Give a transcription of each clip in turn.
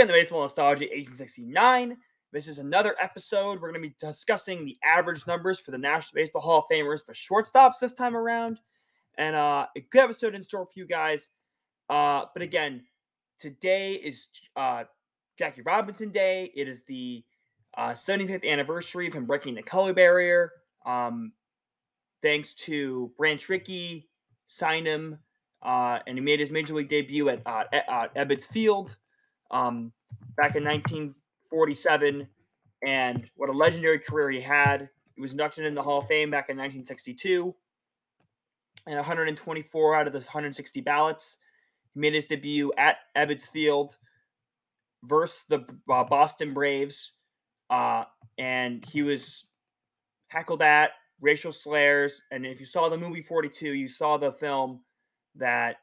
Welcome to Baseball Nostalgia 1869. This is another episode. We're going to be discussing the average numbers for the National Baseball Hall of Famers for shortstops this time around. And uh, a good episode in store for you guys. Uh, but again, today is uh, Jackie Robinson Day. It is the uh, 75th anniversary of him breaking the color barrier. Um, thanks to Branch Rickey, signed him, uh, and he made his major league debut at, uh, at uh, Ebbets Field um, back in 1947. And what a legendary career he had. He was inducted in the Hall of Fame back in 1962. And 124 out of the 160 ballots. He made his debut at Ebbets Field versus the uh, Boston Braves. Uh, and he was heckled at, racial slurs. And if you saw the movie 42, you saw the film that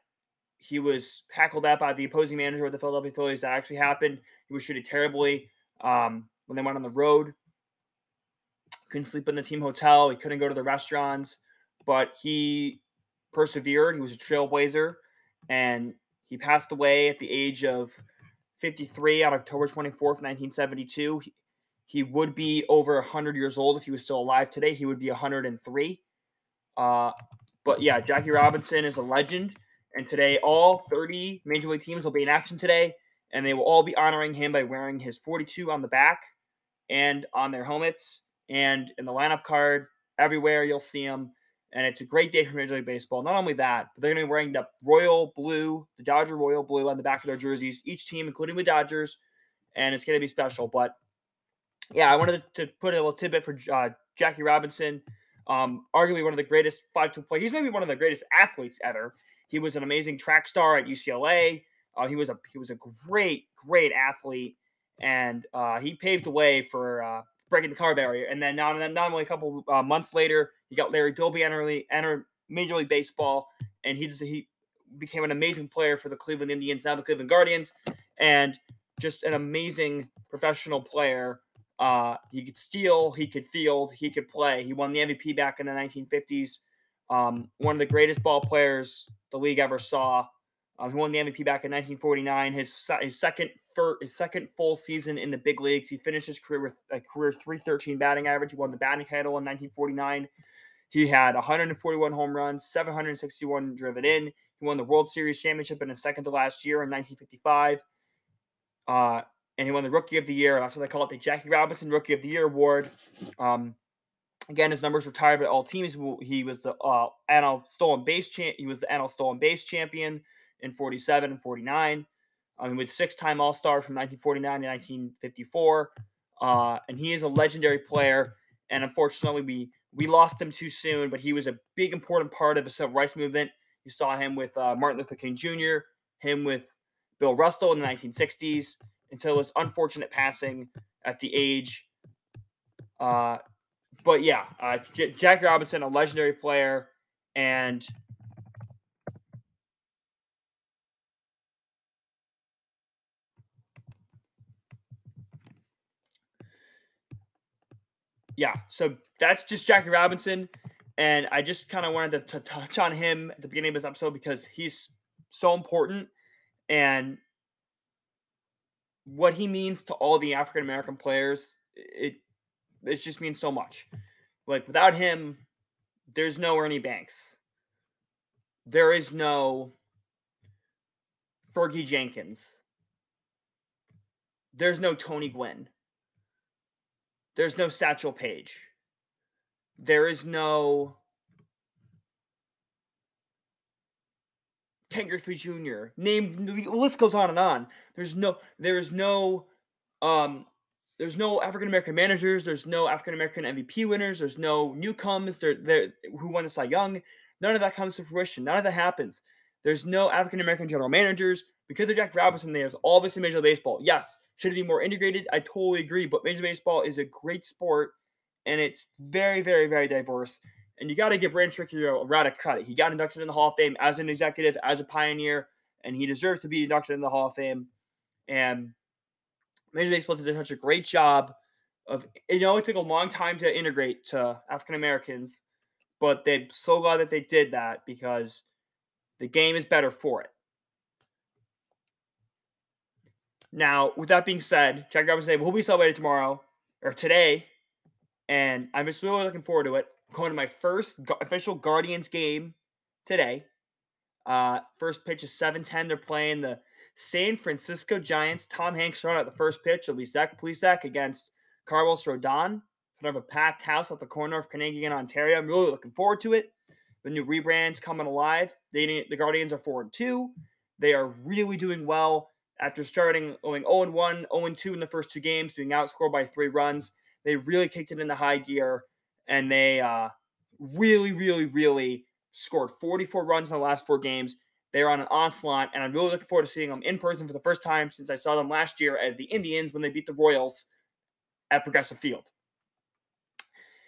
he was heckled at by the opposing manager of the Philadelphia Phillies. That actually happened. He was treated terribly um, when they went on the road. Couldn't sleep in the team hotel. He couldn't go to the restaurants, but he persevered. He was a trailblazer, and he passed away at the age of 53 on October 24th, 1972. He, he would be over 100 years old if he was still alive today. He would be 103. Uh, but yeah, Jackie Robinson is a legend. And today, all 30 major league teams will be in action today, and they will all be honoring him by wearing his 42 on the back and on their helmets and in the lineup card. Everywhere you'll see him. And it's a great day for Major League Baseball. Not only that, but they're going to be wearing the royal blue, the Dodger royal blue on the back of their jerseys, each team, including the Dodgers. And it's going to be special. But yeah, I wanted to put a little tidbit for uh, Jackie Robinson. Um, arguably one of the greatest five tool players. He's maybe one of the greatest athletes ever. He was an amazing track star at UCLA. Uh, he was a he was a great great athlete, and uh, he paved the way for uh, breaking the car barrier. And then not, not only a couple uh, months later, he got Larry Doby entered, entered Major League Baseball, and he he became an amazing player for the Cleveland Indians, now the Cleveland Guardians, and just an amazing professional player uh, he could steal, he could field, he could play. He won the MVP back in the 1950s. Um, one of the greatest ball players the league ever saw. Um, he won the MVP back in 1949. His, his second his second full season in the big leagues. He finished his career with a career 313 batting average. He won the batting title in 1949. He had 141 home runs, 761 driven in. He won the World Series championship in his second to last year in 1955. Uh, and he won the Rookie of the Year. That's what they call it, the Jackie Robinson Rookie of the Year award. Um, again, his numbers retired by all teams. He was the uh, NL stolen base champ. He was the NL stolen base champion in 47 and 49. Um, he was six-time All-Star from 1949 to 1954. Uh, and he is a legendary player. And unfortunately, we we lost him too soon. But he was a big, important part of the civil rights movement. You saw him with uh, Martin Luther King Jr., him with Bill Russell in the 1960s until his unfortunate passing at the age. Uh, but yeah, uh, J- Jackie Robinson, a legendary player, and yeah, so that's just Jackie Robinson. And I just kind of wanted to, to touch on him at the beginning of this episode because he's so important. And what he means to all the African American players, it it just means so much. Like without him, there's no Ernie Banks. There is no Fergie Jenkins. There's no Tony Gwynn. There's no Satchel Paige. There is no Ken Griffey Jr. Name the list goes on and on. There's no there's no um there's no African American managers, there's no African American MVP winners, there's no newcomers there there who won the Cy Young. None of that comes to fruition. None of that happens. There's no African American general managers. Because of Jack Robinson, there's all this in Major League Baseball. Yes, should it be more integrated? I totally agree. But Major League Baseball is a great sport and it's very, very, very diverse. And you got to give Branch Rickey a lot of credit. He got inducted in the Hall of Fame as an executive, as a pioneer, and he deserves to be inducted in the Hall of Fame. And Major League Baseball did such a great job of, you know, it took a long time to integrate to African Americans, but they're so glad that they did that because the game is better for it. Now, with that being said, Jack Robinson Day will be celebrated tomorrow or today, and I'm just really looking forward to it. I'm going to my first official Guardians game today. Uh, first pitch is 7-10. They're playing the San Francisco Giants. Tom Hanks throwing out the first pitch. It'll be Zach Plesac against Carlos Rodon in front of a packed house at the corner of Carnegie and Ontario. I'm really looking forward to it. The new rebrand's coming alive. They, the Guardians are 4 and 2. They are really doing well after starting going 0 1, 0 2 in the first two games, being outscored by three runs. They really kicked it into high gear and they uh, really, really, really scored 44 runs in the last four games. They're on an onslaught, and I'm really looking forward to seeing them in person for the first time since I saw them last year as the Indians when they beat the Royals at Progressive Field.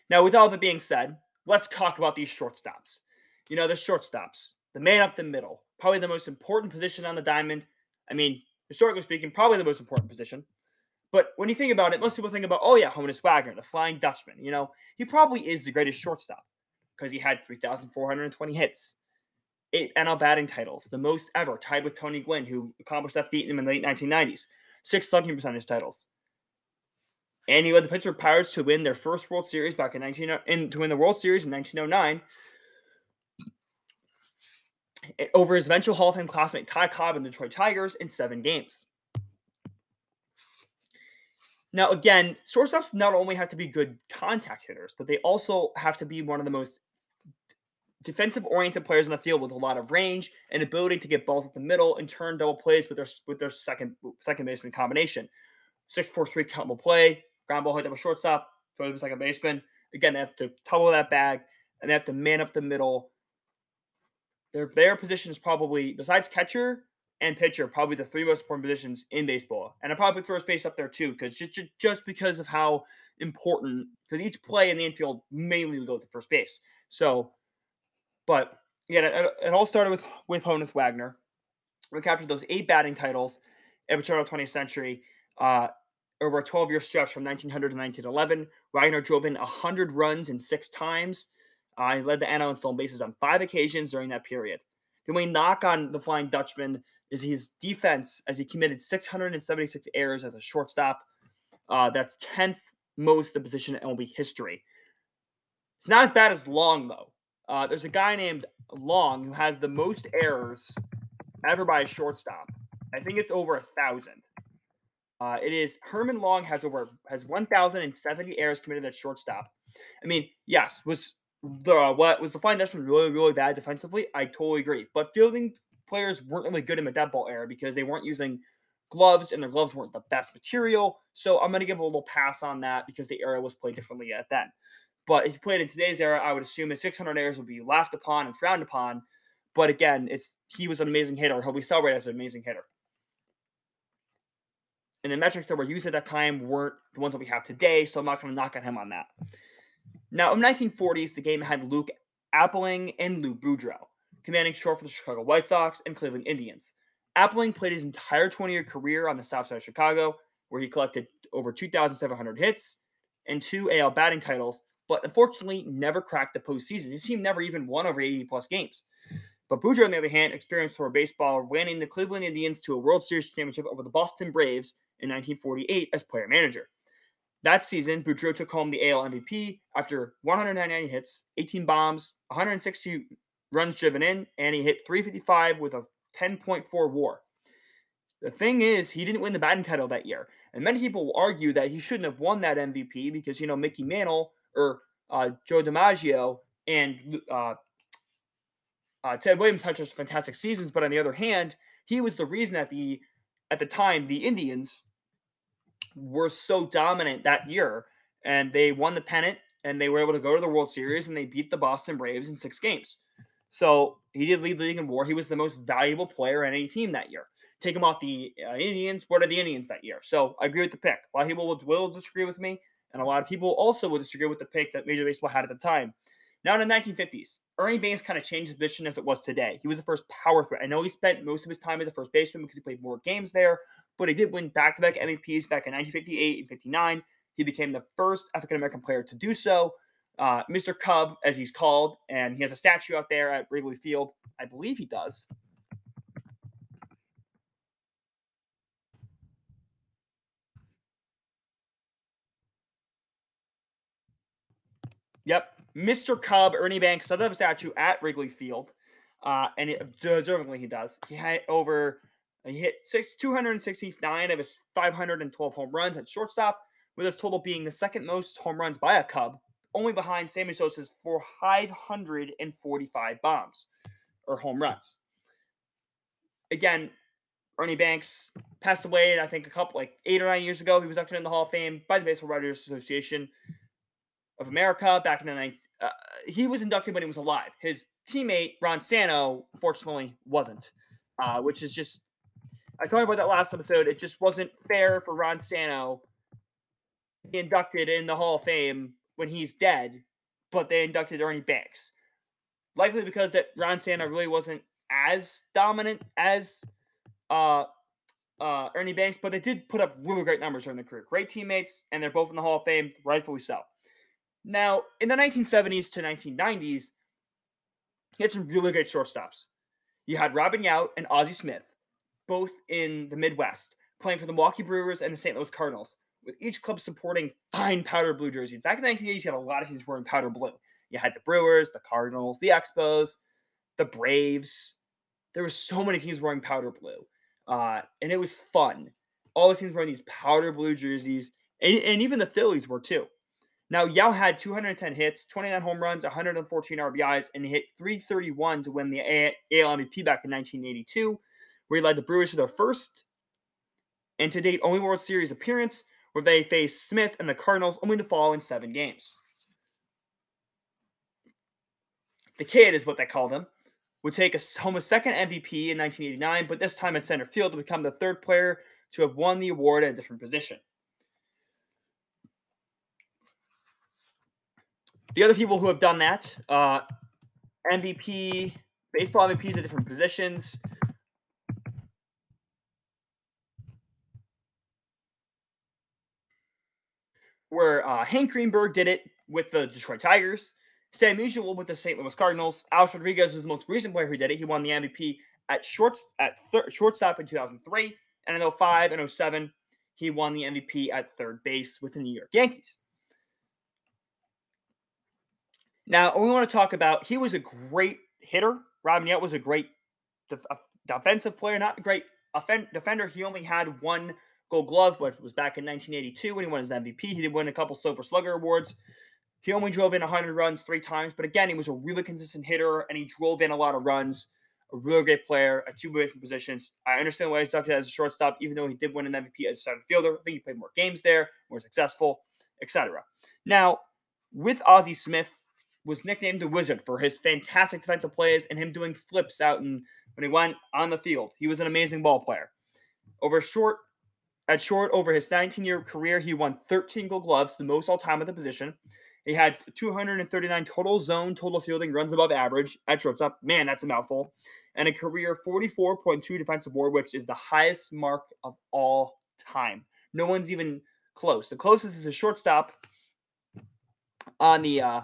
Now, with all that being said, let's talk about these shortstops. You know, the shortstops, the man up the middle, probably the most important position on the diamond. I mean, historically speaking, probably the most important position. But when you think about it, most people think about, oh yeah, Honus Wagner, the Flying Dutchman. You know, he probably is the greatest shortstop because he had 3,420 hits, eight NL batting titles, the most ever, tied with Tony Gwynn, who accomplished that feat in the late 1990s, six slugging percentage titles. And he led the Pittsburgh Pirates to win their first World Series back in 19 in, to win the World Series in 1909 eh, over his eventual Hall of Fame classmate Ty Cobb and the Detroit Tigers in seven games. Now, again, shortstops not only have to be good contact hitters, but they also have to be one of the most defensive oriented players in the field with a lot of range and ability to get balls at the middle and turn double plays with their with their second second baseman combination. Six four three countable play, ground ball hit a shortstop, throw to second baseman. Again, they have to tumble that bag and they have to man up the middle. Their their position is probably besides catcher and pitcher, probably the three most important positions in baseball. And I probably put first base up there too, because just, just because of how important, because each play in the infield mainly goes to first base. So but yeah, it, it all started with with Honus Wagner. We captured those eight batting titles at the turn of the 20th century. Uh, over a 12 year stretch from 1900 to 1911, Wagner drove in 100 runs in six times. Uh, he led the NL in stolen bases on five occasions during that period. The only knock on the Flying Dutchman is his defense, as he committed 676 errors as a shortstop. Uh, that's 10th most in position in MLB history. It's not as bad as Long, though. Uh, there's a guy named Long who has the most errors ever by a shortstop. I think it's over a thousand. Uh, it is Herman Long has over has 1,070 errors committed at shortstop. I mean, yes, was the what was the fine really really bad defensively? I totally agree. But fielding players weren't really good in the dead ball era because they weren't using gloves and their gloves weren't the best material. So I'm going to give a little pass on that because the era was played differently at then. But if you played in today's era, I would assume that 600 errors would be laughed upon and frowned upon. But again, it's he was an amazing hitter. He'll be celebrated as an amazing hitter. And the metrics that were used at that time weren't the ones that we have today, so I'm not going to knock on him on that. Now, in the 1940s, the game had Luke Appling and Lou Boudreau, commanding short for the Chicago White Sox and Cleveland Indians. Appling played his entire 20 year career on the south side of Chicago, where he collected over 2,700 hits and two AL batting titles, but unfortunately never cracked the postseason. His team never even won over 80 plus games. But Boudreau, on the other hand, experienced for baseball, landing the Cleveland Indians to a World Series championship over the Boston Braves in 1948 as player manager. That season, Boudreau took home the AL MVP after 199 hits, 18 bombs, 160 runs driven in, and he hit 355 with a 10.4 WAR. The thing is, he didn't win the batting title that year, and many people will argue that he shouldn't have won that MVP because you know Mickey Mantle or uh, Joe DiMaggio and uh, uh, Ted Williams had just fantastic seasons, but on the other hand, he was the reason that the at the time the Indians were so dominant that year, and they won the pennant, and they were able to go to the World Series, and they beat the Boston Braves in six games. So he did lead the league in WAR. He was the most valuable player on any team that year. Take him off the uh, Indians. What are the Indians that year? So I agree with the pick. A lot of people will, will disagree with me. And a lot of people also will disagree with the pick that Major Baseball had at the time. Now, in the 1950s, Ernie Banks kind of changed his position as it was today. He was the first power threat. I know he spent most of his time as a first baseman because he played more games there, but he did win back to back MVPs back in 1958 and 59. He became the first African American player to do so. Uh, Mr. Cub, as he's called, and he has a statue out there at Wrigley Field. I believe he does. Yep, Mr. Cub Ernie Banks does have a statue at Wrigley Field, uh, and it, deservingly he does. He had over he hit six 269 of his 512 home runs at shortstop, with his total being the second most home runs by a Cub, only behind Sammy Sosa's 545 bombs or home runs. Again, Ernie Banks passed away, I think, a couple like eight or nine years ago. He was ushered in the Hall of Fame by the Baseball Writers Association of America back in the ninth. Uh, he was inducted when he was alive. His teammate Ron Santo, unfortunately, wasn't, uh, which is just. I talked about that last episode. It just wasn't fair for Ron Santo be inducted in the Hall of Fame when he's dead, but they inducted Ernie Banks. Likely because that Ron Santo really wasn't as dominant as uh, uh, Ernie Banks, but they did put up really great numbers during their career. Great teammates, and they're both in the Hall of Fame, rightfully so. Now, in the 1970s to 1990s, he had some really great shortstops. You had Robin Yount and Ozzie Smith, both in the Midwest, playing for the Milwaukee Brewers and the St. Louis Cardinals, with each club supporting fine powder blue jerseys. Back in the 1980s, you had a lot of teams wearing powder blue. You had the Brewers, the Cardinals, the Expos, the Braves. There were so many teams wearing powder blue, uh, and it was fun. All the teams wearing these powder blue jerseys, and, and even the Phillies were too. Now, Yount had 210 hits, 29 home runs, 114 RBIs, and hit 331 to win the AL MVP back in 1982, where he led the Brewers to their first and to date only World Series appearance, where they faced Smith and the Cardinals only to fall in seven games. The kid is what they call them, would take a, home a second MVP in 1989, but this time at center field to become the third player to have won the award at a different position. The other people who have done that, uh, MVP, baseball MVPs at different positions. Where uh, Hank Greenberg did it with the Detroit Tigers, Stan Musial with the St. Louis Cardinals. Alex Rodriguez was the most recent player who did it. He won the MVP at shorts at thir- shortstop in 2003, and in 05 and 07, he won the MVP at third base with the New York Yankees. Now, we want to talk about he was a great hitter. Robin Yount was a great def- uh, defensive player, not a great defender. He only had one gold glove, which was back in 1982 when he won his MVP. He did win a couple Silver Slugger awards. He only drove in 100 runs three times, but again, he was a really consistent hitter and he drove in a lot of runs. A really great player at two different positions. I understand why he's ducted as a shortstop, even though he did win an MVP as a center fielder. I think he played more games there, more successful, etc. Now, with Ozzie Smith, was nicknamed the Wizard for his fantastic defensive plays and him doing flips out and when he went on the field. He was an amazing ball player. Over short at short over his 19-year career, he won 13 Gold Gloves, the most all time at the position. He had 239 total zone, total fielding, runs above average at shortstop. Man, that's a mouthful. And a career 44.2 defensive WAR, which is the highest mark of all time. No one's even close. The closest is a shortstop on the uh,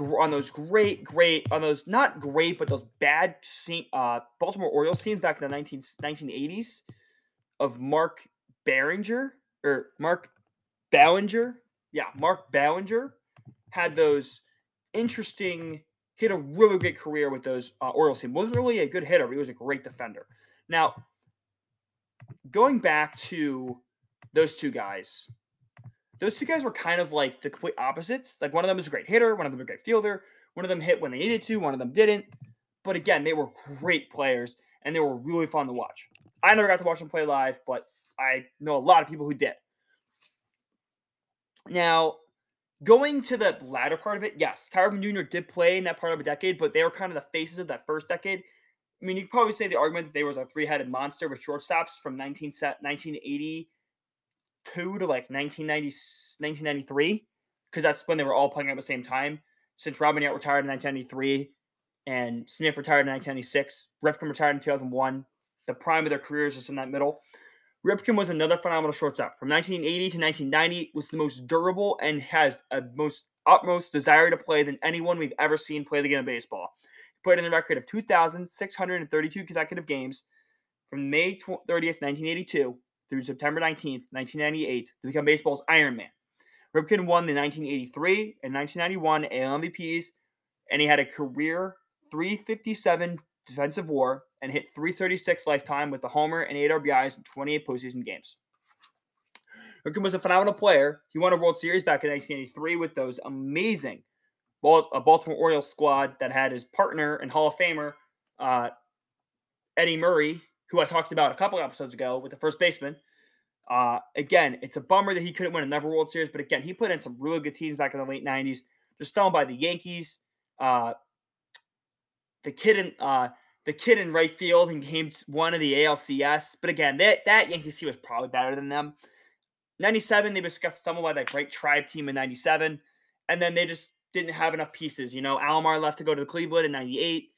on those great, great, on those not great, but those bad uh, Baltimore Orioles teams back in the 19, 1980s of Mark Beringer or Mark Belanger. Yeah, Mark Belanger had those interesting, he had a really good career with those uh, Orioles team. Wasn't really a good hitter, but he was a great defender. Now, going back to those two guys, those two guys were kind of like the complete opposites. Like one of them was a great hitter, one of them a great fielder. One of them hit when they needed to, one of them didn't. But again, they were great players and they were really fun to watch. I never got to watch them play live, but I know a lot of people who did. Now, going to the latter part of it, yes, Ripken Jr. did play in that part of a decade, but they were kind of the faces of that first decade. I mean, you could probably say the argument that they was a three-headed monster with shortstops from 19, 1980 to like 1990, 1993, because that's when they were all playing at the same time. Since Robin Yount retired in 1993 and Smith retired in 1996, Ripken retired in 2001. The prime of their careers is in that middle. Ripken was another phenomenal shortstop. From 1980 to 1990, was the most durable and has a most utmost desire to play than anyone we've ever seen play the game of baseball. He played in a record of 2,632 consecutive games from May 30th, 1982 through September 19th, 1998 to become baseball's Iron Man. Ripken won the 1983 and 1991 AL MVPs, and he had a career 357 defensive war and hit 336 lifetime with the homer and 8 RBIs in 28 postseason games. Ripken was a phenomenal player. He won a World Series back in 1983 with those amazing Baltimore Orioles squad that had his partner and Hall of Famer uh, Eddie Murray, who I talked about a couple episodes ago with the first baseman. Uh, again, it's a bummer that he couldn't win another World Series, but again, he put in some really good teams back in the late '90s. Just stoned by the Yankees. Uh, the kid in uh, the kid in right field and came one of the ALCS. But again, that that Yankees team was probably better than them. 97, they just got stumbled by that great tribe team in 97. And then they just didn't have enough pieces. You know, Alomar left to go to Cleveland in 98,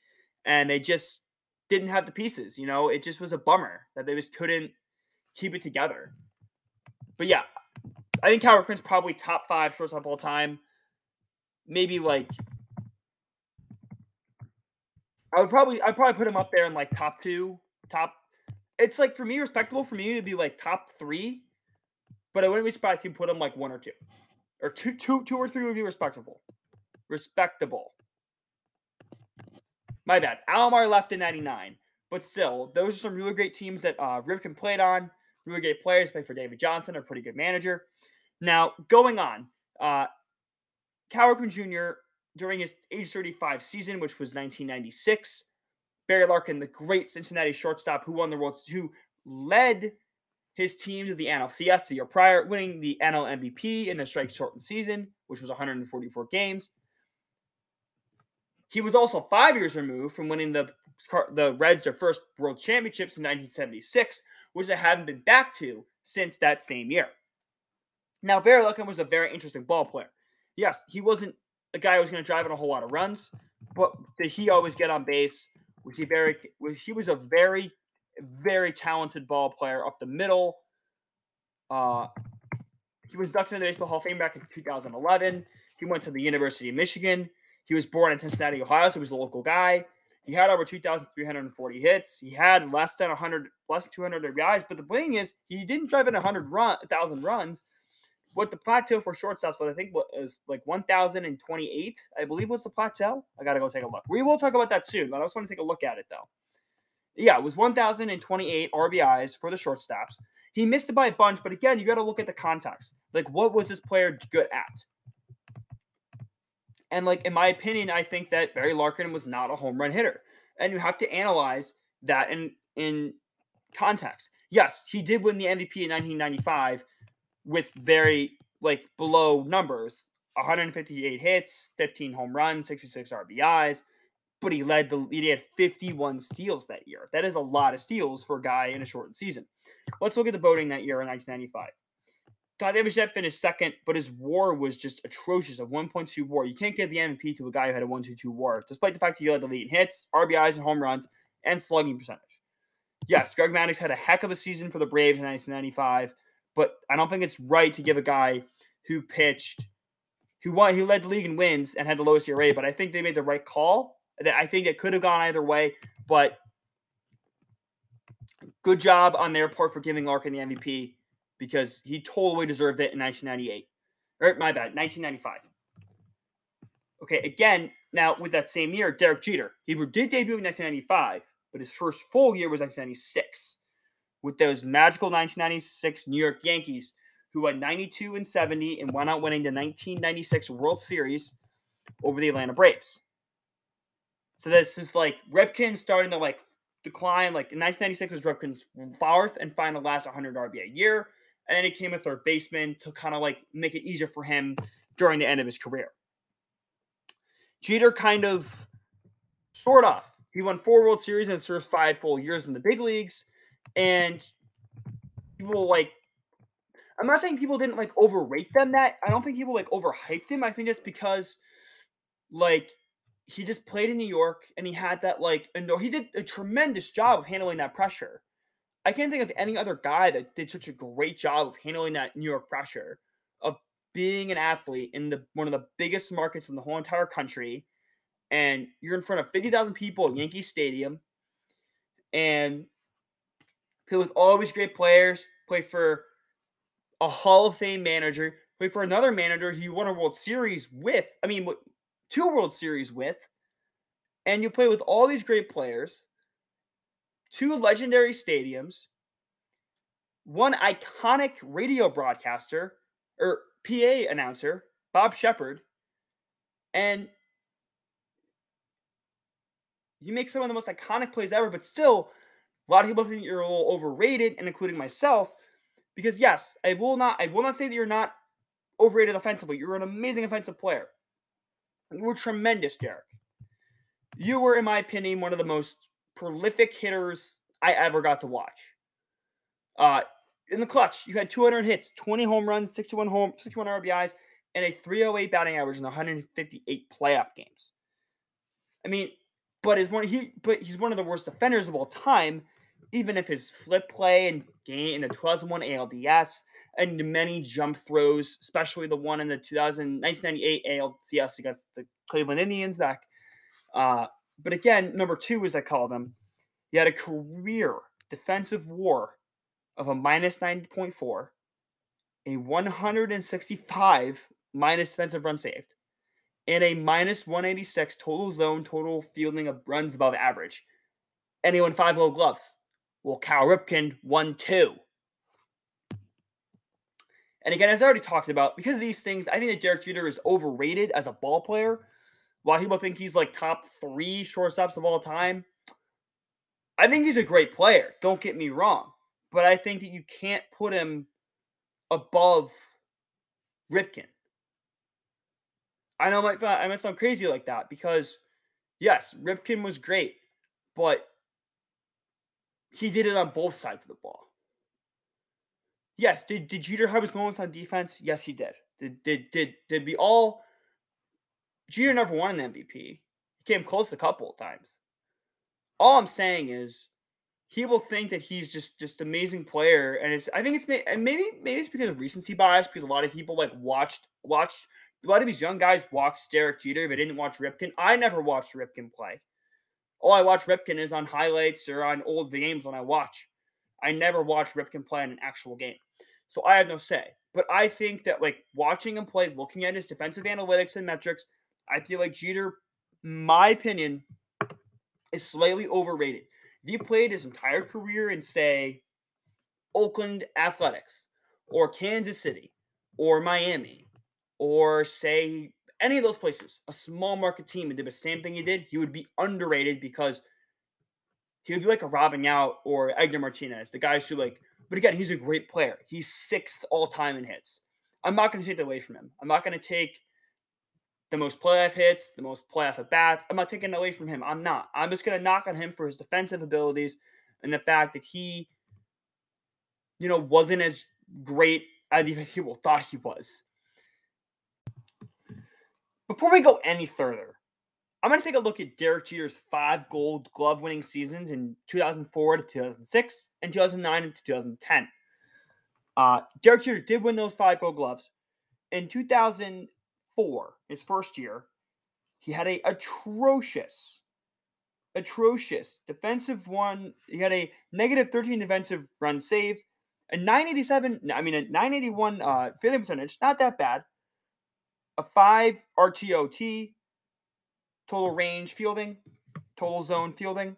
and they just didn't have the pieces. You know, it just was a bummer that they just couldn't keep it together. But yeah, I think Cal Prince probably top five shortstop all time. Maybe like I would probably I'd probably put him up there in like top two, top. It's like for me respectable. For me, it'd be like top three, but I wouldn't be surprised if you put him like one or two, or two, two, two or three would be respectable. Respectable. My bad. Alomar left in '99, but still, those are some really great teams that uh, Ripken played on. Really great players. Played for David Johnson, a pretty good manager. Now, going on, uh, Cal Ripken Jr. during his age 35 season, which was 1996, Barry Larkin, the great Cincinnati shortstop who won the World, who led his team to the NLCS the year prior, winning the NL MVP in the strike shortened season, which was 144 games. He was also five years removed from winning the the Reds their first World Championships in 1976, which they haven't been back to since that same year. Now, Barry Larkin was a very interesting ball player. Yes, he wasn't a guy who was going to drive in a whole lot of runs, but did he always get on base? Was he very? Was he was a very, very talented ball player up the middle. Uh, he was inducted into the Baseball Hall of Fame back in 2011. He went to the University of Michigan. He was born in Cincinnati, Ohio, so he was a local guy. He had over 2,340 hits. He had less than 100, less than 200 guys. But the thing is, he didn't drive in 100 run, 1,000 runs. What the plateau for shortstops was, I think, was like 1,028. I believe was the plateau. I gotta go take a look. We will talk about that soon, but I just want to take a look at it though. Yeah, it was 1,028 RBIs for the shortstops. He missed it by a bunch, but again, you got to look at the context. Like, what was this player good at? And like in my opinion, I think that Barry Larkin was not a home run hitter. And you have to analyze that in in context. Yes, he did win the MVP in 1995 with very like below numbers. 158 hits, 15 home runs, 66 RBIs, but he led the he had 51 steals that year. That is a lot of steals for a guy in a shortened season. Let's look at the voting that year in 1995. Bichette finished second, but his WAR was just atrocious of 1.2 WAR. You can't give the MVP to a guy who had a 1.22 WAR, despite the fact that he led the lead in hits, RBIs, and home runs, and slugging percentage. Yes, Greg Maddux had a heck of a season for the Braves in 1995, but I don't think it's right to give a guy who pitched, who won, who led the league in wins and had the lowest ERA. But I think they made the right call. I think it could have gone either way, but good job on their part for giving Larkin the MVP because he totally deserved it in 1998. Or my bad, 1995. Okay, again, now with that same year, Derek Jeter. He did debut in 1995, but his first full year was 1996 with those magical 1996 New York Yankees, who went 92 and 70 and went out winning the 1996 World Series over the Atlanta Braves. So this is like Ripken starting to like decline. Like in 1996 was Ripken's fourth and final last 100 RBI year and then he came a third baseman to kind of like make it easier for him during the end of his career. Jeter kind of sort of. He won four World Series his first five full years in the big leagues, and people like. I'm not saying people didn't like overrate them. That I don't think people like overhyped him. I think it's because, like, he just played in New York and he had that like, and he did a tremendous job of handling that pressure. I can't think of any other guy that did such a great job of handling that New York pressure, of being an athlete in the one of the biggest markets in the whole entire country, and you're in front of fifty thousand people at Yankee Stadium, and play with all these great players, play for a Hall of Fame manager Played for another manager he won a World Series with. I mean, two World Series with. And you play with all these great players, two legendary stadiums, one iconic radio broadcaster or PA announcer, Bob Sheppard, and you make some of the most iconic plays ever, but still, a lot of people think you're a little overrated, and including myself, because yes, I will not, I will not say that you're not overrated offensively. You're an amazing offensive player. You were tremendous, Derek. You were, in my opinion, one of the most prolific hitters I ever got to watch. Uh, in the clutch, you had 200 hits, 20 home runs, 61 home, 61 RBIs, and a 308 batting average in 158 playoff games. I mean, but is one he but he's one of the worst defenders of all time, even if his flip play and gain in the 2001 ALDS and many jump throws, especially the one in the 2000, 1998 ALCS against the Cleveland Indians back. Uh, but again, number two, as I call them, he had a career defensive war of a minus 9.4, a 165 minus defensive run saved, and a minus 186 total zone total fielding of runs above average. Anyone five gold gloves. Well, Cal Ripken won two. And again, as I already talked about, because of these things, I think that Derek Jeter is overrated as a ball player. While people think he's like top three shortstops of all time, I think he's a great player. Don't get me wrong but I think that you can't put him above Ripken. I know I might, I might sound crazy like that because, yes, Ripken was great, but he did it on both sides of the ball. Yes, did, did Jeter have his moments on defense? Yes, he did. Did did did did we all? Jeter never won an MVP. He came close a couple of times. All I'm saying is he will think that he's just just amazing player, and it's I think it's maybe maybe it's because of recency bias because a lot of people like watched watched a lot of these young guys watched Derek Jeter but didn't watch Ripken. I never watched Ripken play. All I watch Ripken is on highlights or on old games when I watch. I never watched Ripken play in an actual game, so I have no say. But I think that like watching him play, looking at his defensive analytics and metrics, I feel like Jeter, my opinion, is slightly overrated. If he played his entire career in, say, Oakland Athletics or Kansas City or Miami or, say, any of those places, a small market team, and did the same thing he did, he would be underrated because he would be like a Robin Yount or Edgar Martinez, the guys who like. But again, he's a great player. He's sixth all time in hits. I'm not going to take that away from him. I'm not going to take the most playoff hits, the most playoff at bats. I'm not taking away from him. I'm not. I'm just going to knock on him for his defensive abilities and the fact that he, you know, wasn't as great as even people thought he was. Before we go any further, I'm going to take a look at Derek Jeter's five gold glove winning seasons in 2004 to 2006 and 2009 to 2010. Uh, Derek Jeter did win those five gold gloves. In 2000, four, his first year, he had a atrocious, atrocious defensive one. He had a negative 13 defensive run saved, a 987, I mean a 981 uh, fielding percentage, not that bad. A five RTOT, total range fielding, total zone fielding.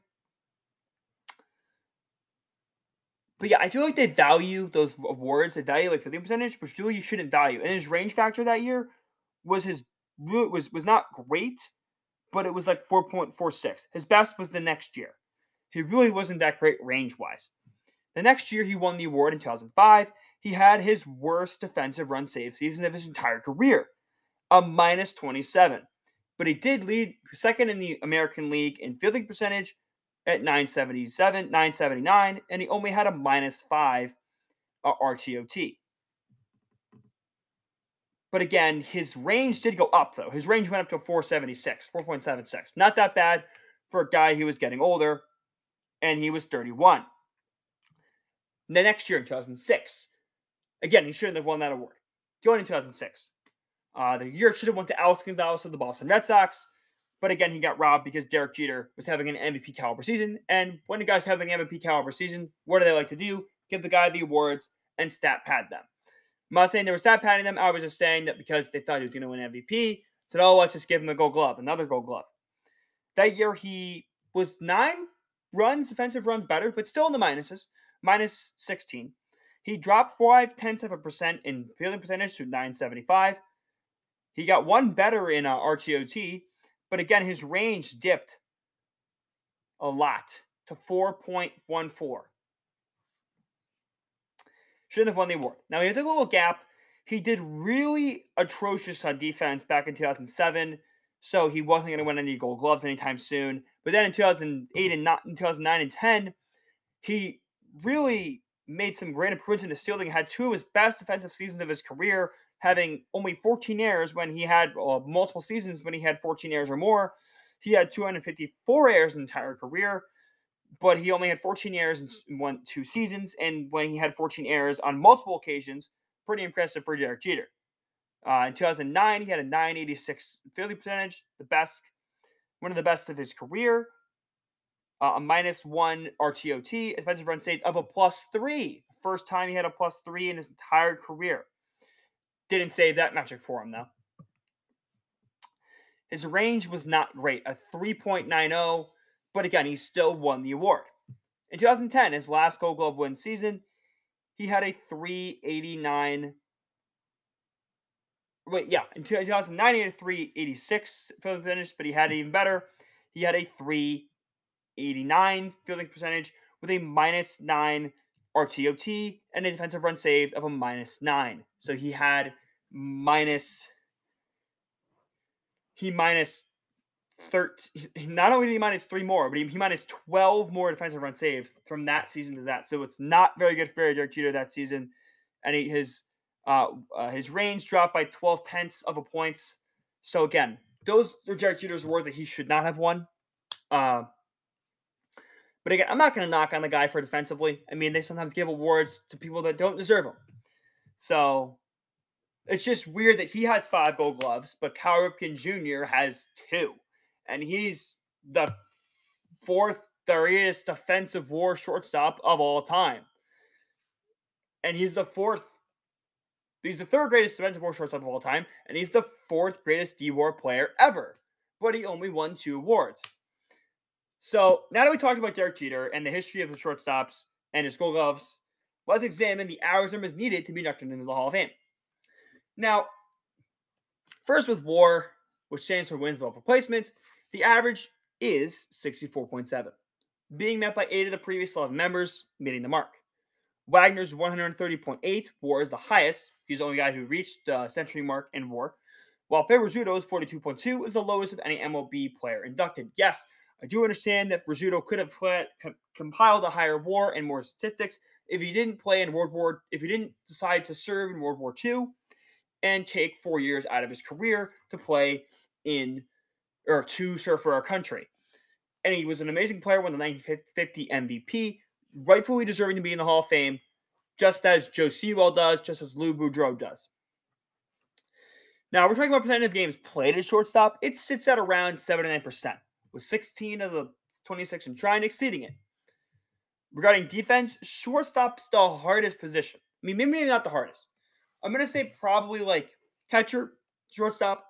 But yeah, I feel like they value those awards. They value like 50 percentage, which really you shouldn't value. And his range factor that year was his was was not great, but it was like 4.46. His best was the next year. He really wasn't that great range wise. The next year he won the award in 2005. He had his worst defensive run save season of his entire career, a minus 27. But he did lead second in the American League in fielding percentage at 977, 979, and he only had a minus five uh, RTOT. But again, his range did go up, though. His range went up to 476, 4.76. Not that bad for a guy who was getting older, and he was 31. The next year in 2006, again, he shouldn't have won that award. Going in 2006, uh, the year should have went to Alex Gonzalez of the Boston Red Sox, but again, he got robbed because Derek Jeter was having an MVP caliber season. And when the guy's having an MVP caliber season, what do they like to do? Give the guy the awards and stat pad them. I'm not saying they were stat padding them. I was just saying that because they thought he was going to win MVP, said, "Oh, let's just give him a Gold Glove, another Gold Glove." That year, he was nine runs, defensive runs better, but still in the minuses, minus 16. He dropped five tenths of a percent in fielding percentage to 975. He got one better in uh, RTOT, but again, his range dipped a lot to 4.14. Shouldn't have won the award. Now, he took a little gap. He did really atrocious on defense back in 2007, so he wasn't going to win any gold gloves anytime soon. But then in 2008 and not in 2009 and 10, he really made some great improvements in his fielding. Had two of his best defensive seasons of his career, having only 14 errors when he had uh, multiple seasons when he had 14 errors or more. He had 254 errors in entire career, but he only had 14 errors in one two seasons. And when he had 14 errors on multiple occasions, pretty impressive for Derek Jeter. Uh, in 2009, he had a 986 fielding percentage, the best, one of the best of his career. Uh, a minus one RTOT, defensive run saved of a plus three. First time he had a plus three in his entire career. Didn't save that metric for him though. His range was not great, a 3.90, but again, he still won the award. In 2010, his last Gold Glove win season, he had a 389. Wait, yeah, in 2009, he had a 386 fielding finish, but he had it even better. He had a 389 fielding percentage with a minus nine RTOT and a defensive run saved of a minus nine. So he had minus he minus 13 not only did he minus three more but he, he minus 12 more defensive run saves from that season to that. So it's not very good for Derek Jeter that season. And he, his uh, uh, his range dropped by 12 tenths of a points so again those are Derek Jeter's awards that he should not have won. Uh, but again I'm not going to knock on the guy for defensively. I mean they sometimes give awards to people that don't deserve them so it's just weird that he has five gold gloves, but Cal Ripken Jr. has two. And he's the fourth greatest defensive war shortstop of all time. And he's the fourth, he's the third greatest defensive war shortstop of all time. And he's the fourth greatest D war player ever. But he only won two awards. So now that we talked about Derek Jeter and the history of the shortstops and his gold gloves, let's examine the hours numbers needed to be inducted into the Hall of Fame. Now, first with WAR, which stands for wins above replacement, the average is 64.7, being met by eight of the previous 11 members, meeting the mark. Wagner's 130.8, WAR is the highest. He's the only guy who reached the century mark in WAR. While Phil Rizzuto's 42.2 is the lowest of any MLB player inducted. Yes, I do understand that Rizzuto could have compiled a higher WAR and more statistics if he didn't play in World War, if he didn't decide to serve in World War II and take four years out of his career to play in or to serve for our country. And he was an amazing player, won the 1950 MVP, rightfully deserving to be in the Hall of Fame, just as Joe Sewell does, just as Lou Boudreau does. Now, we're talking about percentage of games played as shortstop. It sits at around 79%, with 16 of the 26 and trying exceeding it. Regarding defense, shortstop's the hardest position. I mean, maybe not the hardest, I'm gonna say probably like catcher, shortstop,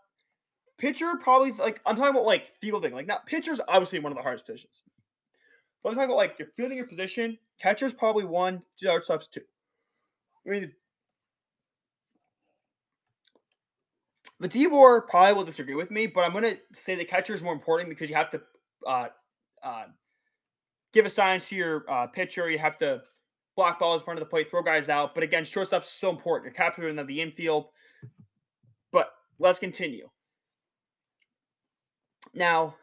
pitcher. Probably like I'm talking about like fielding. Like not pitcher's obviously one of the hardest positions. But I'm talking about like you're fielding your position. Catcher's probably one, shortstop's two. I mean, the D war probably will disagree with me, but I'm gonna say the catcher is more important because you have to uh, uh, give to your uh, pitcher. You have to block balls in front of the plate, throw guys out. But again, shortstop's so important. You're capturing the infield. But let's continue. Now,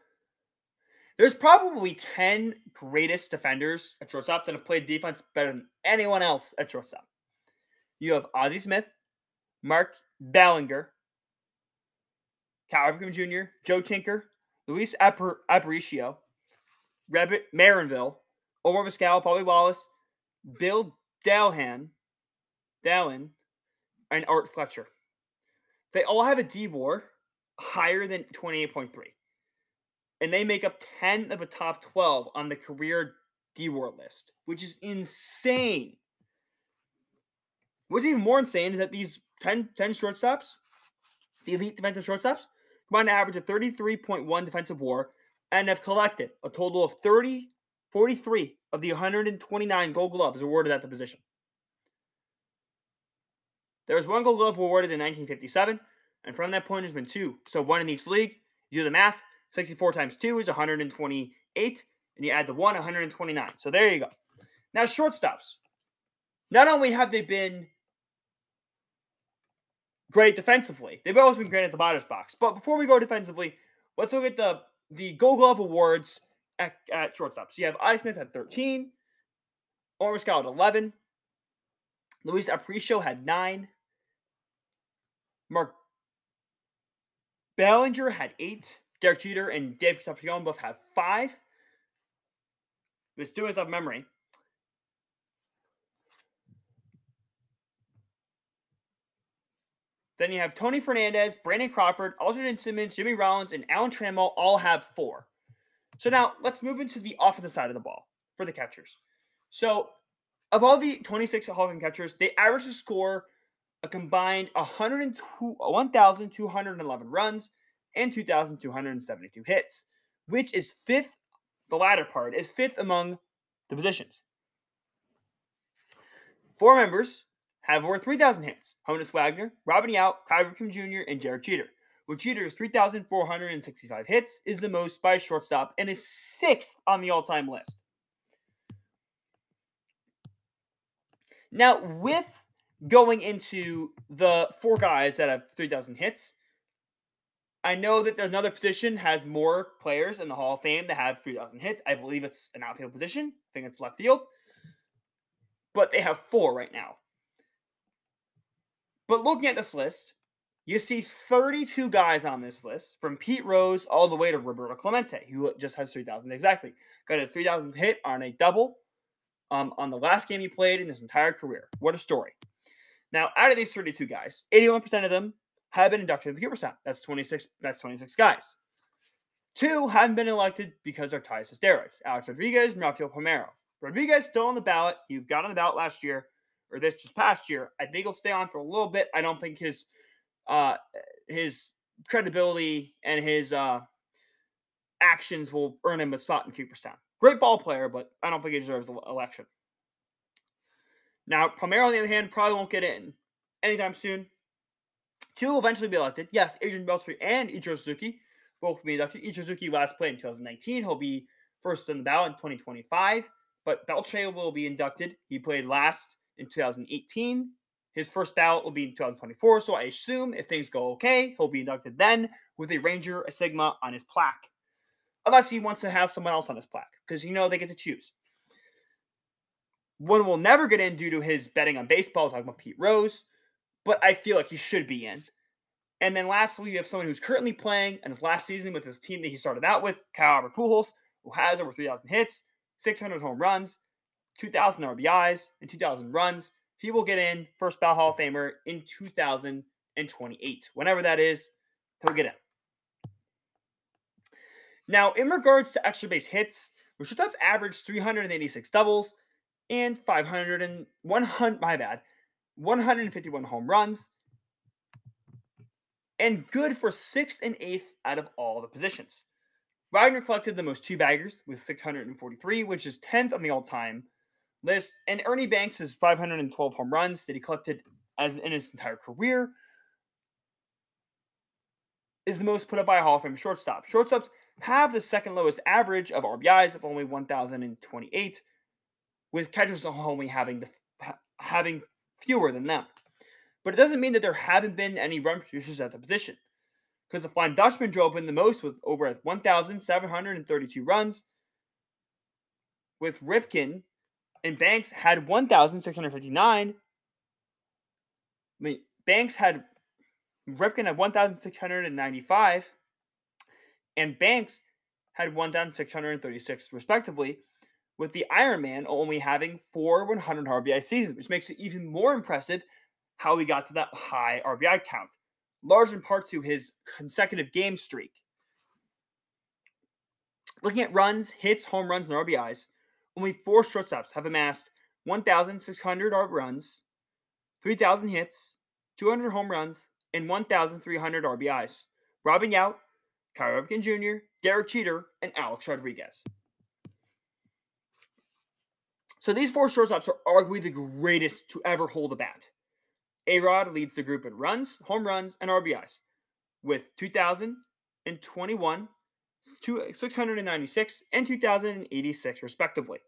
there's probably 10 greatest defenders at shortstop that have played defense better than anyone else at shortstop. You have Ozzie Smith, Mark Belanger, Cal Ripken Jr., Joe Tinker, Luis Aparicio, Rabbit Maranville, Omar Vizquel, Paulie Wallace, Bill Dahlen, Dallin, and Art Fletcher. They all have a D war higher than 28.3. And they make up 10 of the top 12 on the career D war list, which is insane. What's even more insane is that these 10, 10 shortstops, the elite defensive shortstops, combined average a 33.1 defensive war and have collected a total of 30, 43 of the 129 gold gloves awarded at the position. There was one gold glove awarded in 1957, and from that point, there's been two. So one in each league. You do the math 64 times 2 is 128, and you add the 1, 129. So there you go. Now, shortstops. Not only have they been great defensively, they've always been great at the batter's box. But before we go defensively, let's look at the, the Gold Glove awards at, at shortstop. So you have I. Smith at 13, Omar Vizquel at 11, Luis Aparicio had 9, Mark Belanger had 8, Derek Jeter and Dave Concepcion both have 5. Let's do this off memory. Then you have Tony Fernandez, Brandon Crawford, Andrelton Simmons, Jimmy Rollins, and Alan Trammell all have four. So now let's move into the offensive side of the ball for the catchers. So of all the 26 Hall of Fame catchers, they average to score a combined 1,211 runs and 2,272 hits, which is fifth, the latter part is fifth among the positions. Four members have over 3,000 hits Honus Wagner, Robin Yount, Cal Ripken Jr., and Derek Jeter. With Jeter's 3,465 hits is the most by a shortstop and is sixth on the all time list. Now, with going into the four guys that have 3,000 hits, I know that there's another position has more players in the Hall of Fame that have 3,000 hits. I believe it's an outfield position. I think it's left field. But they have four right now. But looking at this list, you see 32 guys on this list, from Pete Rose all the way to Roberto Clemente, who just has 3,000 exactly. Got his 3,000 hit on a double um, on the last game he played in his entire career. What a story. Now, out of these 32 guys, 81% of them have been inducted to the Cooperstown. That's 26. That's 26 guys. Two haven't been elected because they're ties to steroids. Alex Rodriguez and Rafael Palmeiro. Rodriguez still on the ballot. He got on the ballot last year or this just past year. I think he'll stay on for a little bit. I don't think his uh, his credibility and his uh, actions will earn him a spot in Cooperstown. Great ball player, but I don't think he deserves the election. Now, Palmeiro, on the other hand, probably won't get in anytime soon. Two will eventually be elected. Yes, Adrian Beltre and Ichiro Suzuki both will be inducted. Ichiro Suzuki last played in 2019. He'll be first on the ballot in 2025. But Beltre will be inducted. He played last in 2018. His first ballot will be in 2024. So I assume if things go okay, he'll be inducted then with a Ranger, a Sigma on his plaque. Unless he wants to have someone else on his plaque, because you know they get to choose. One will never get in due to his betting on baseball, talking about Pete Rose, but I feel like he should be in. And then lastly, you have someone who's currently playing and his last season with his team that he started out with, Kyle Albert Pujols, who has over 3,000 hits, 600 home runs, 2,000 RBIs, and 2,000 runs. He will get in first ballot Hall of Famer in 2028. Whenever that is, he'll get in. Now, in regards to extra base hits, Rashad averaged 386 doubles and 500 and 100, my bad, 151 home runs, and good for sixth and eighth out of all the positions. Wagner collected the most two baggers with 643, which is 10th on the all time list. And Ernie Banks has 512 home runs that he collected as in his entire career. Is the most put up by a Hall of Fame shortstop. Shortstops have the second lowest average of RBIs of only 1,028, with catchers only having the, having fewer than them. But it doesn't mean that there haven't been any run producers at the position, because the Flying Dutchman drove in the most with over 1,732 runs, with Ripken and Banks had 1,659. I mean, Banks had Ripken had 1,695, and Banks had 1,636, respectively, with the Iron Man only having four 100 RBI seasons, which makes it even more impressive how he got to that high RBI count, large in part to his consecutive game streak. Looking at runs, hits, home runs, and RBIs, only four shortstops have amassed 1,600 runs, 3,000 hits, 200 home runs, and 1,300 RBIs. Robin Yount, Cal Ripken Jr., Derek Jeter, and Alex Rodriguez. So these four shortstops are arguably the greatest to ever hold a bat. A Rod leads the group in runs, home runs, and RBIs with 2,021, 696, and 2,086, respectively.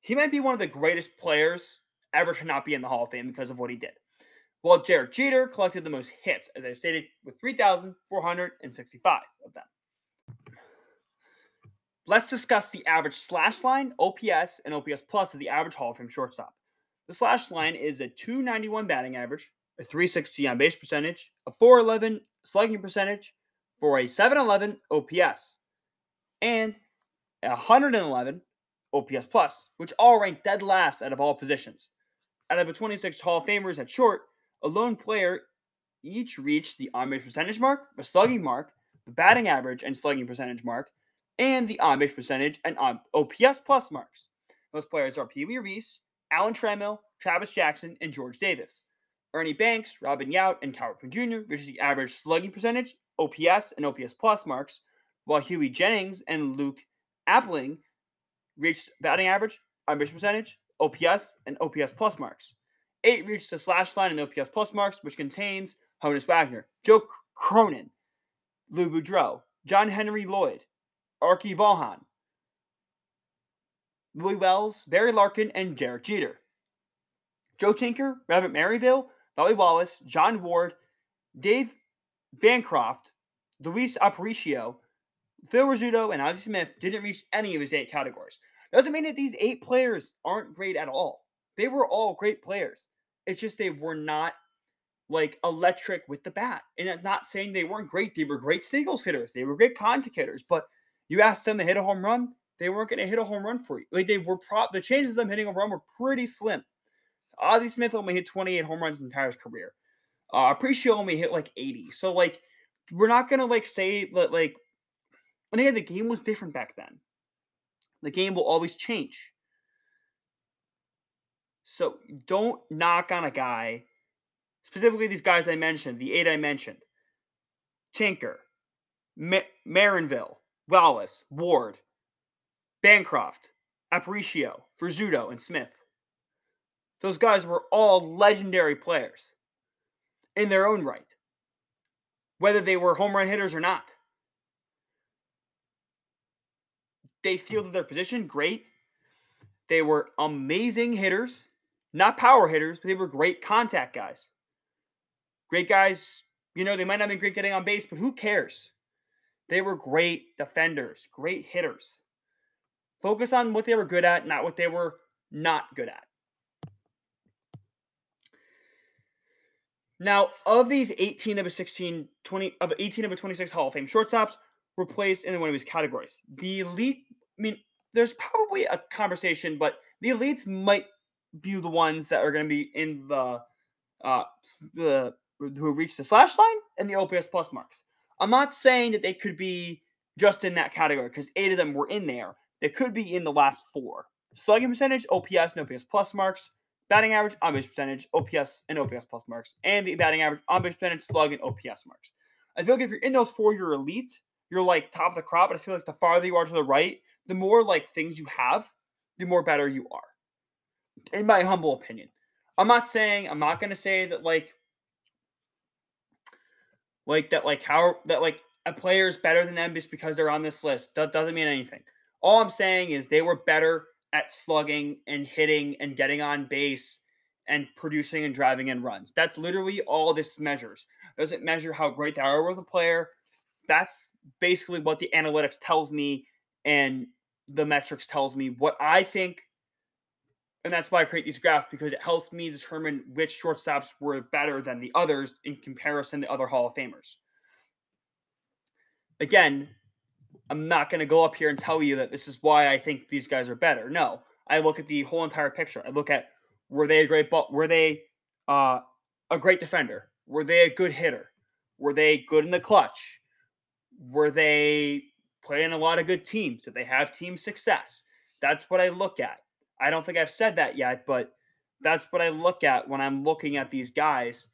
He might be one of the greatest players ever to not be in the Hall of Fame because of what he did. While Derek Jeter collected the most hits, as I stated, with 3,465 of them. Let's discuss the average slash line, OPS, and OPS plus of the average Hall of Fame shortstop. The slash line is a 291 batting average, a 360 on base percentage, a 411 slugging percentage for a 711 OPS, and a 111 OPS plus, which all rank dead last out of all positions. Out of the 26 Hall of Famers at short, a lone player each reached the on base percentage mark, the slugging mark, the batting average and slugging percentage mark, and the on base percentage and OPS plus marks. Those players are Pee Wee Reese, Alan Trammell, Travis Jackson, and George Davis. Ernie Banks, Robin Yount, and Ripken Jr. reached the average slugging percentage, OPS, and OPS plus marks, while Hughie Jennings and Luke Appling reached batting average, on base percentage, OPS, and OPS plus marks. Eight reached the slash line and OPS plus marks, which contains Honus Wagner, Joe Cronin, Lou Boudreau, John Henry Lloyd, Arky Vaughan, Louis Wells, Barry Larkin, and Derek Jeter. Joe Tinker, Rabbit Maranville, Bobby Wallace, John Ward, Dave Bancroft, Luis Aparicio, Phil Rizzuto, and Ozzie Smith didn't reach any of his eight categories. Doesn't mean that these eight players aren't great at all. They were all great players. It's just they were not like electric with the bat. And that's not saying they weren't great. They were great singles hitters. They were great contact hitters. But you asked them to hit a home run, they weren't going to hit a home run for you. Like they were pro the chances of them hitting a run were pretty slim. Ozzie Smith only hit 28 home runs his entire career. Uh Aparicio only hit like 80. So like we're not gonna like say that like and again the game was different back then. The game will always change. So don't knock on a guy, specifically these guys I mentioned, the eight I mentioned Tinker, Ma- Maranville, Wallace, Ward, Bancroft, Aparicio, Rizzuto, and Smith. Those guys were all legendary players in their own right, whether they were home run hitters or not. They hmm. fielded their position great. They were amazing hitters, not power hitters, but they were great contact guys. Great guys, you know, they might not have been great getting on base, but who cares? They were great defenders, great hitters. Focus on what they were good at, not what they were not good at. Now, of these 18 of a 16, 20 of 18 of a 26 Hall of Fame shortstops were placed in one of these categories. The elite, I mean, there's probably a conversation, but the elites might be the ones that are going to be in the uh the who reach the slash line and the OPS plus marks. I'm not saying that they could be just in that category because eight of them were in there. They could be in the last four. Slugging percentage, OPS, and OPS plus marks, batting average, on base percentage, OPS, and OPS plus marks, and the batting average, on base percentage, slug, and OPS marks. I feel like if you're in those four, you're elite. You're like top of the crop. But I feel like the farther you are to the right, the more like things you have, the more better you are. In my humble opinion. I'm not saying I'm not gonna say that like like that like how that like a player is better than them just because they're on this list. That doesn't mean anything. All I'm saying is they were better at slugging and hitting and getting on base and producing and driving in runs. That's literally all this measures. Doesn't measure how great they are with a player. That's basically what the analytics tells me and the metrics tells me what I think. And that's why I create these graphs because it helps me determine which shortstops were better than the others in comparison to other Hall of Famers. Again, I'm not going to go up here and tell you that this is why I think these guys are better. No, I look at the whole entire picture. I look at were they a great ball? Were they uh, a great defender? Were they a good hitter? Were they good in the clutch? Were they playing a lot of good teams? Did they have team success? That's what I look at. I don't think I've said that yet, but That's what I look at when I'm looking at these guys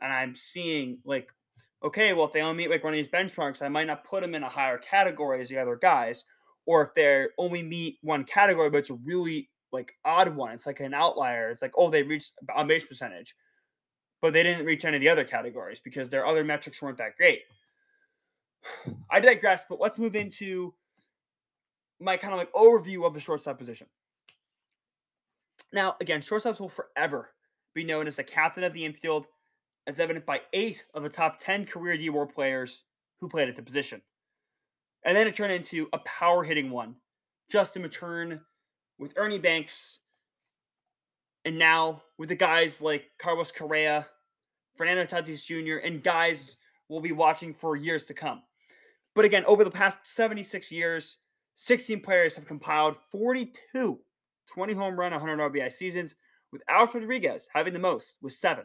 and I'm seeing like, okay, well, if they only meet like one of these benchmarks, I might not put them in a higher category as the other guys. Or if they only meet one category, but it's a really like odd one, it's like an outlier. It's like, oh, they reached on base percentage, but they didn't reach any of the other categories because their other metrics weren't that great. I digress, but let's move into my kind of like overview of the shortstop position. Now, again, shortstops will forever be known as the captain of the infield, as evident by eight of the top 10 career D War players who played at the position. And then it turned into a power hitting one. Justin Matern with Ernie Banks, and now with the guys like Carlos Correa, Fernando Tatis Jr., and guys we'll be watching for years to come. But again, over the past 76 years, 16 players have compiled 42 20 home run, 100 RBI seasons, with Alex Rodriguez having the most with seven,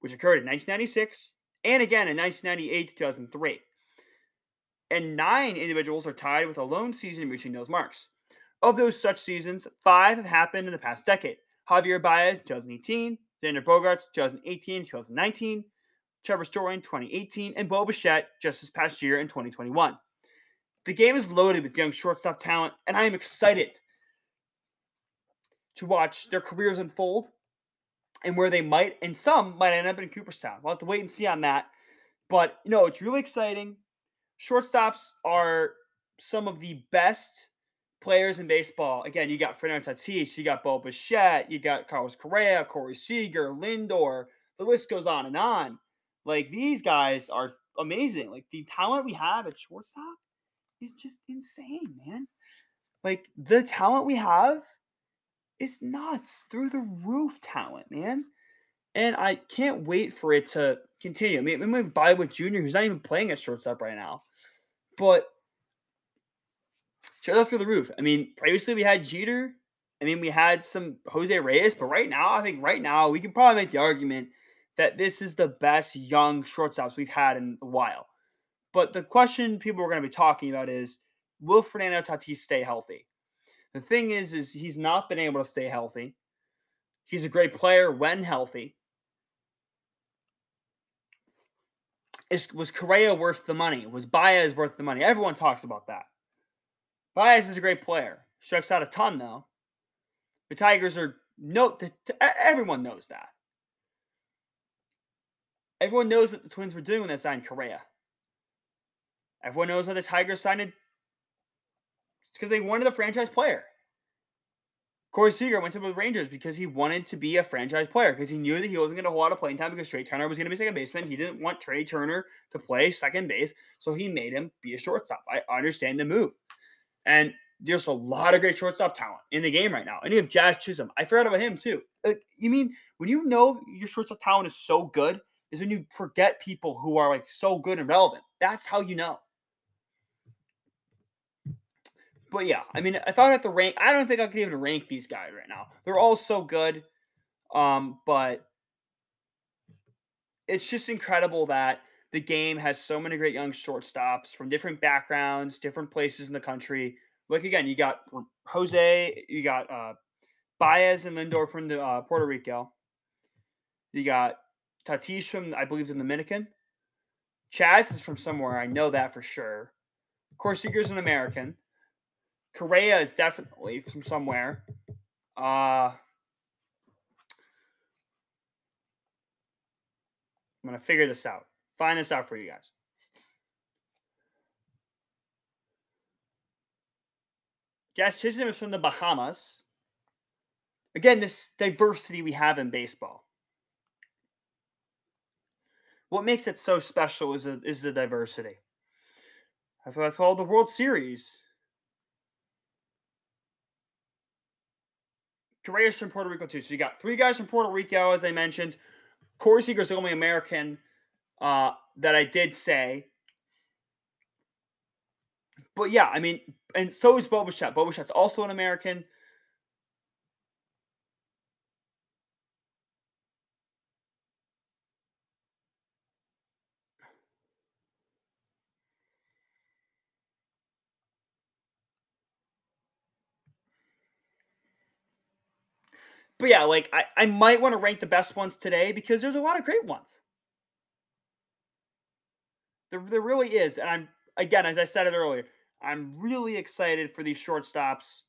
which occurred in 1996 and again in 1998 to 2003. And nine individuals are tied with a lone season reaching those marks. Of those such seasons, five have happened in the past decade. Javier Baez, 2018, Xander Bogaerts 2018, 2019, Trevor Story, 2018, and Bo Bichette just this past year in 2021. The game is loaded with young shortstop talent, and I am excited to watch their careers unfold and where they might, and some might end up in Cooperstown. We'll have to wait and see on that. But, you know, it's really exciting. Shortstops are some of the best players in baseball. Again, you got Fernando Tatis, you got Bo Bichette, you got Carlos Correa, Corey Seager, Lindor. The list goes on and on. Like, these guys are amazing. Like, the talent we have at shortstop is just insane, man. Like, the talent we have – is nuts through the roof talent, man. And I can't wait for it to continue. I mean, we have Bobby Witt Jr., who's not even playing at shortstop right now. But shortstop through the roof. I mean, previously we had Jeter. I mean, we had some Jose Reyes, but right now, I think right now we can probably make the argument that this is the best young shortstops we've had in a while. But the question people are going to be talking about is will Fernando Tatis stay healthy? The thing is, is he's not been able to stay healthy. He's a great player when healthy. Is, was Correa worth the money? Was Baez worth the money? Everyone talks about that. Baez is a great player. Strikes out a ton though. The Tigers are no. Everyone knows that. Everyone knows what the Twins were doing when they signed Correa. Everyone knows why the Tigers signed because they wanted a franchise player. Corey Seager went to the Rangers because he wanted to be a franchise player because he knew that he wasn't going to hold lot of playing time because Trea Turner was going to be second baseman. He didn't want Trea Turner to play second base, so he made him be a shortstop. I understand the move. And there's a lot of great shortstop talent in the game right now. And you have Jazz Chisholm. I forgot about him too. Like, you mean when you know your shortstop talent is so good, is when you forget people who are like so good and relevant. That's how you know but yeah, I mean, I would have to rank, I don't think I could even rank these guys right now. They're all so good, um, but it's just incredible that the game has so many great young shortstops from different backgrounds, different places in the country. Like again, you got Jose, you got uh, Baez and Lindor from the, uh, Puerto Rico. You got Tatis from, I believe, in Dominican. Chaz is from somewhere. I know that for sure. Seager's an American. Correa is definitely from somewhere. Uh, I'm going to figure this out. Find this out for you guys. Jazz Chisholm is from the Bahamas. Again, this diversity we have in baseball. What makes it so special is, a, is the diversity. That's called the World Series Correa's from Puerto Rico too. So you got three guys from Puerto Rico, as I mentioned. Corey Seager's the only American uh, that I did say. But yeah, I mean, and so is Bo Bichette. Bo Bichette's also an American. But yeah, like I, I might want to rank the best ones today because there's a lot of great ones. There, there really is. And I'm again, as I said it earlier, I'm really excited for these shortstops.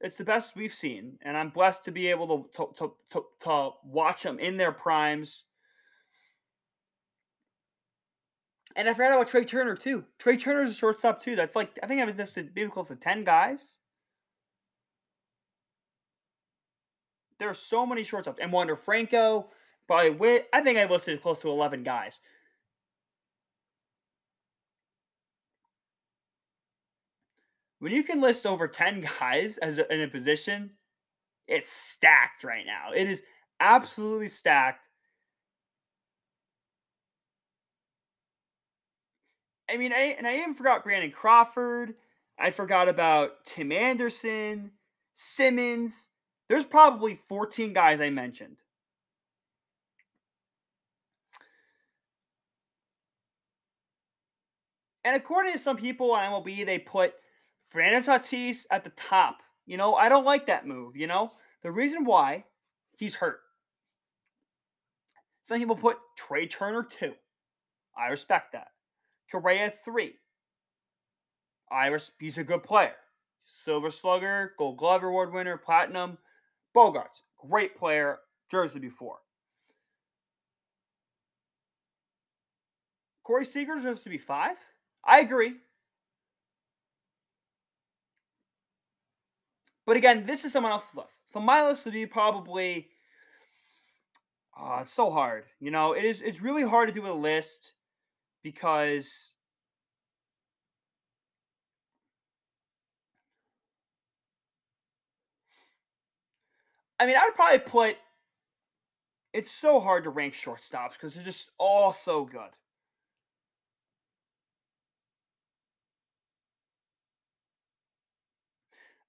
It's the best we've seen, and I'm blessed to be able to to, to, to, watch them in their primes. And I forgot about Trea Turner too. Trea Turner's a shortstop too. That's like I think I was listed maybe close to ten guys. There are so many shortstops, and Wander Franco. Probably, I think I listed close to eleven guys. when you can list over 10 guys as a, in a position, it's stacked right now. It is absolutely stacked. I mean, I, and I even forgot Brandon Crawford. I forgot about Tim Anderson, Simmons. There's probably 14 guys I mentioned. And according to some people on MLB, they put Fernando Tatis at the top. You know, I don't like that move. You know, the reason why he's hurt. Some people put Trea Turner two. I respect that. Correa three. I res- he's a good player. Silver Slugger, Gold Glove Award winner, Platinum. Bogaerts, great player. Jersey before. Corey Seager deserves to be five. I agree. But again, this is someone else's list. So my list would be probably oh, it's so hard. You know, it is it's really hard to do a list because I mean, I would probably put it's so hard to rank shortstops because they're just all so good.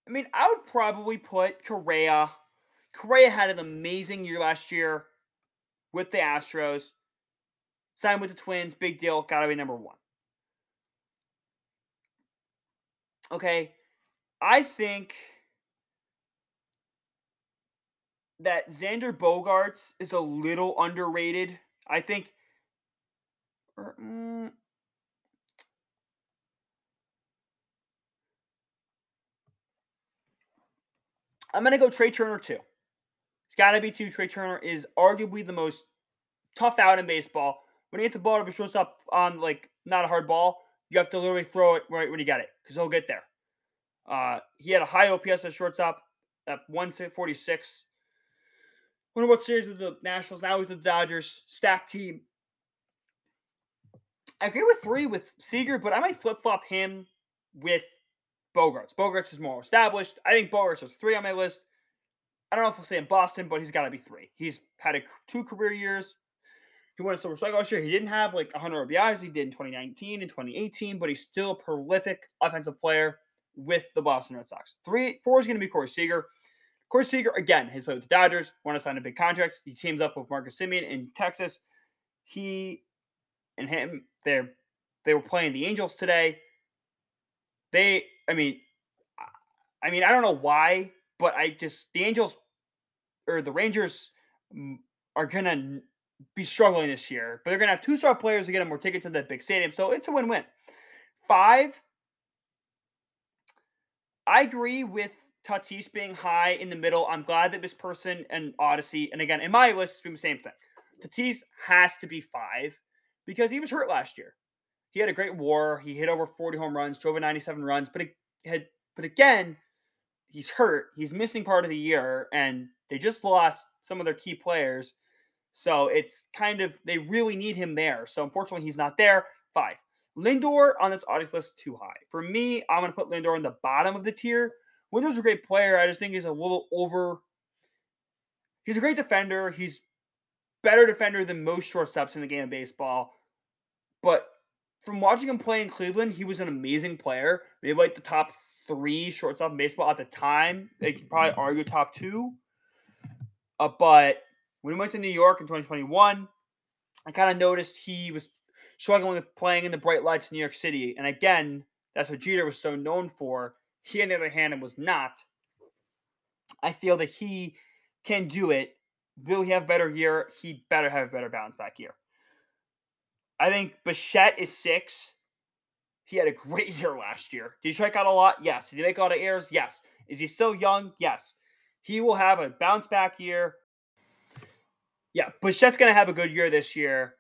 I mean, I would probably put Correa. Correa had an amazing year last year with the Astros. Signed with the Twins, big deal. Got to be number one. Okay, I think that Xander Bogaerts is a little underrated. I think. Or, mm, I'm going to go Trea Turner too. It's got to be two. Trea Turner is arguably the most tough out in baseball. When he gets a ball to be shortstop on like not a hard ball, you have to literally throw it right when you get it because he'll get there. Uh, he had a high OPS at shortstop at 146. What series with the Nationals now with the Dodgers stacked team. I agree with three with Seager, but I might flip flop him with Bogaerts. Bogaerts is more established. I think Bogaerts is three on my list. I don't know if we'll say in Boston, but he's got to be three. He's had a, two career years. He won a Silver Slugger last year. He didn't have like 100 RBIs. He did in 2019 and 2018, but he's still a prolific offensive player with the Boston Red Sox. Three, four is going to be Corey Seager. Corey Seager, again, has played with the Dodgers, want to sign a big contract. He teams up with Marcus Semien in Texas. He and him, they're they were playing the Angels today. They I mean, I mean, I don't know why, but I just the Angels or the Rangers mm, are gonna be struggling this year, but they're gonna have two star players to get them more tickets in that big stadium, so it's a win win. Five, I agree with Tatis being high in the middle. I'm glad that this person and Odyssey, and again in my list, it's been the same thing. Tatis has to be five because he was hurt last year. He had a great WAR. He hit over 40 home runs, drove in 97 runs, but it had, but again, he's hurt. He's missing part of the year, and they just lost some of their key players. So it's kind of they really need him there. So unfortunately, he's not there. Five. Lindor on this audience list too high. For me, I'm gonna put Lindor in the bottom of the tier. Lindor's a great player. I just think he's a little over. He's a great defender. He's better defender than most shortstops in the game of baseball. But from watching him play in Cleveland, he was an amazing player. Maybe like the top three shortstop in baseball at the time. They could probably argue top two. Uh, but when he went to New York in 2021, I kind of noticed he was struggling with playing in the bright lights of New York City. And again, that's what Jeter was so known for. He, on the other hand, was not. I feel that he can do it. Will he have better year? He better have a better bounce back year. I think Bichette is six. He had a great year last year. Did he strike out a lot? Yes. Did he make a lot of errors? Yes. Is he still young? Yes. He will have a bounce back year. Yeah, Bichette's going to have a good year this year.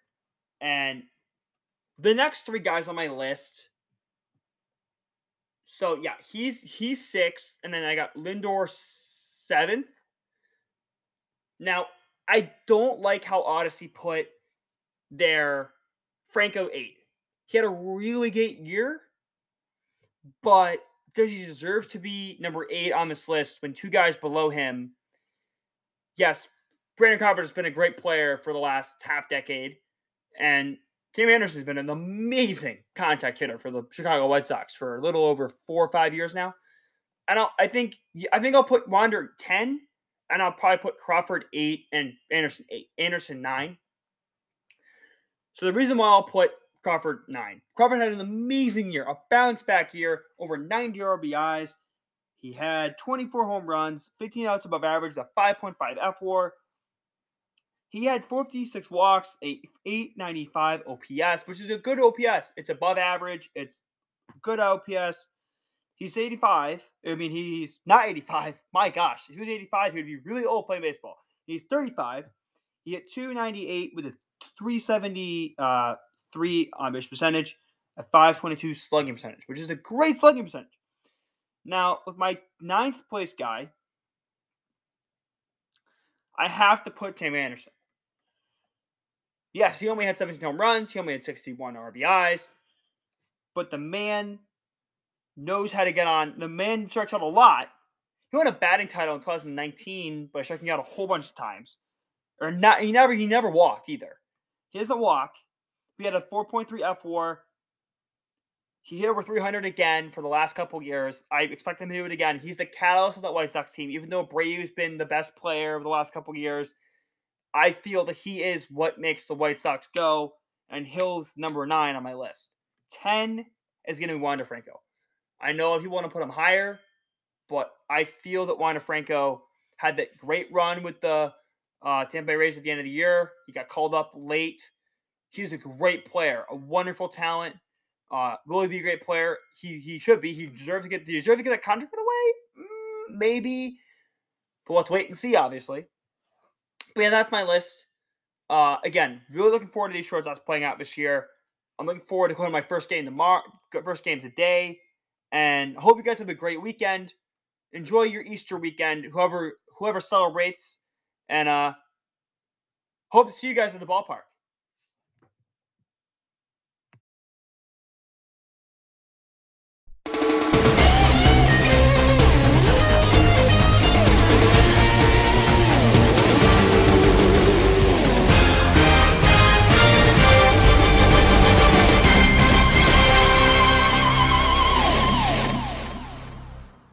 And the next three guys on my list. So yeah, he's he's sixth, and then I got Lindor seventh. Now I don't like how Odyssey put their Franco eight. He had a really great year, but does he deserve to be number eight on this list when two guys below him? Yes, Brandon Crawford has been a great player for the last half decade, and Tim Anderson has been an amazing contact hitter for the Chicago White Sox for a little over four or five years now. And I'll, I think I think I'll put Wander ten, and I'll probably put Crawford eight and Anderson eight, Anderson nine. So the reason why I'll put Crawford nine, Crawford had an amazing year, a bounce back year, over 90 RBIs. He had 24 home runs, 15 outs above average, a 5.5 fWAR, he had 56 walks, a 895 OPS, which is a good OPS. It's above average. It's good OPS. He's 85. I mean, he's not 85. My gosh, if he was 85, he would be really old playing baseball. He's 35. He hit 298 with a 373 uh, on base percentage, a 522 slugging percentage, which is a great slugging percentage. Now, with my ninth place guy, I have to put Tim Anderson. Yes, he only had 17 home runs. He only had 61 RBIs. But the man knows how to get on. The man strikes out a lot. He won a batting title in 2019 by striking out a whole bunch of times. Or not he never he never walked either. He doesn't walk. He had a 4.3 fWAR. He hit over 300 again for the last couple years. I expect him to do it again. He's the catalyst of that White Sox team. Even though Abreu's been the best player of the last couple years, I feel that he is what makes the White Sox go, and Hill's number nine on my list. 10 is going to be Wander Franco. I know people want to put him higher, but I feel that Wander Franco had that great run with the uh, Tampa Bay Rays at the end of the year. He got called up late. He's a great player, a wonderful talent. Uh, will he be a great player? He he should be. He deserves to get. He deserves to get that contract away. Mm, maybe, but we'll have to wait and see. Obviously, but yeah, that's my list. Uh, again, really looking forward to these shortstops playing out this year. I'm looking forward to going to my first game tomorrow, first game today, and I hope you guys have a great weekend. Enjoy your Easter weekend, whoever whoever celebrates, and uh, hope to see you guys at the ballpark.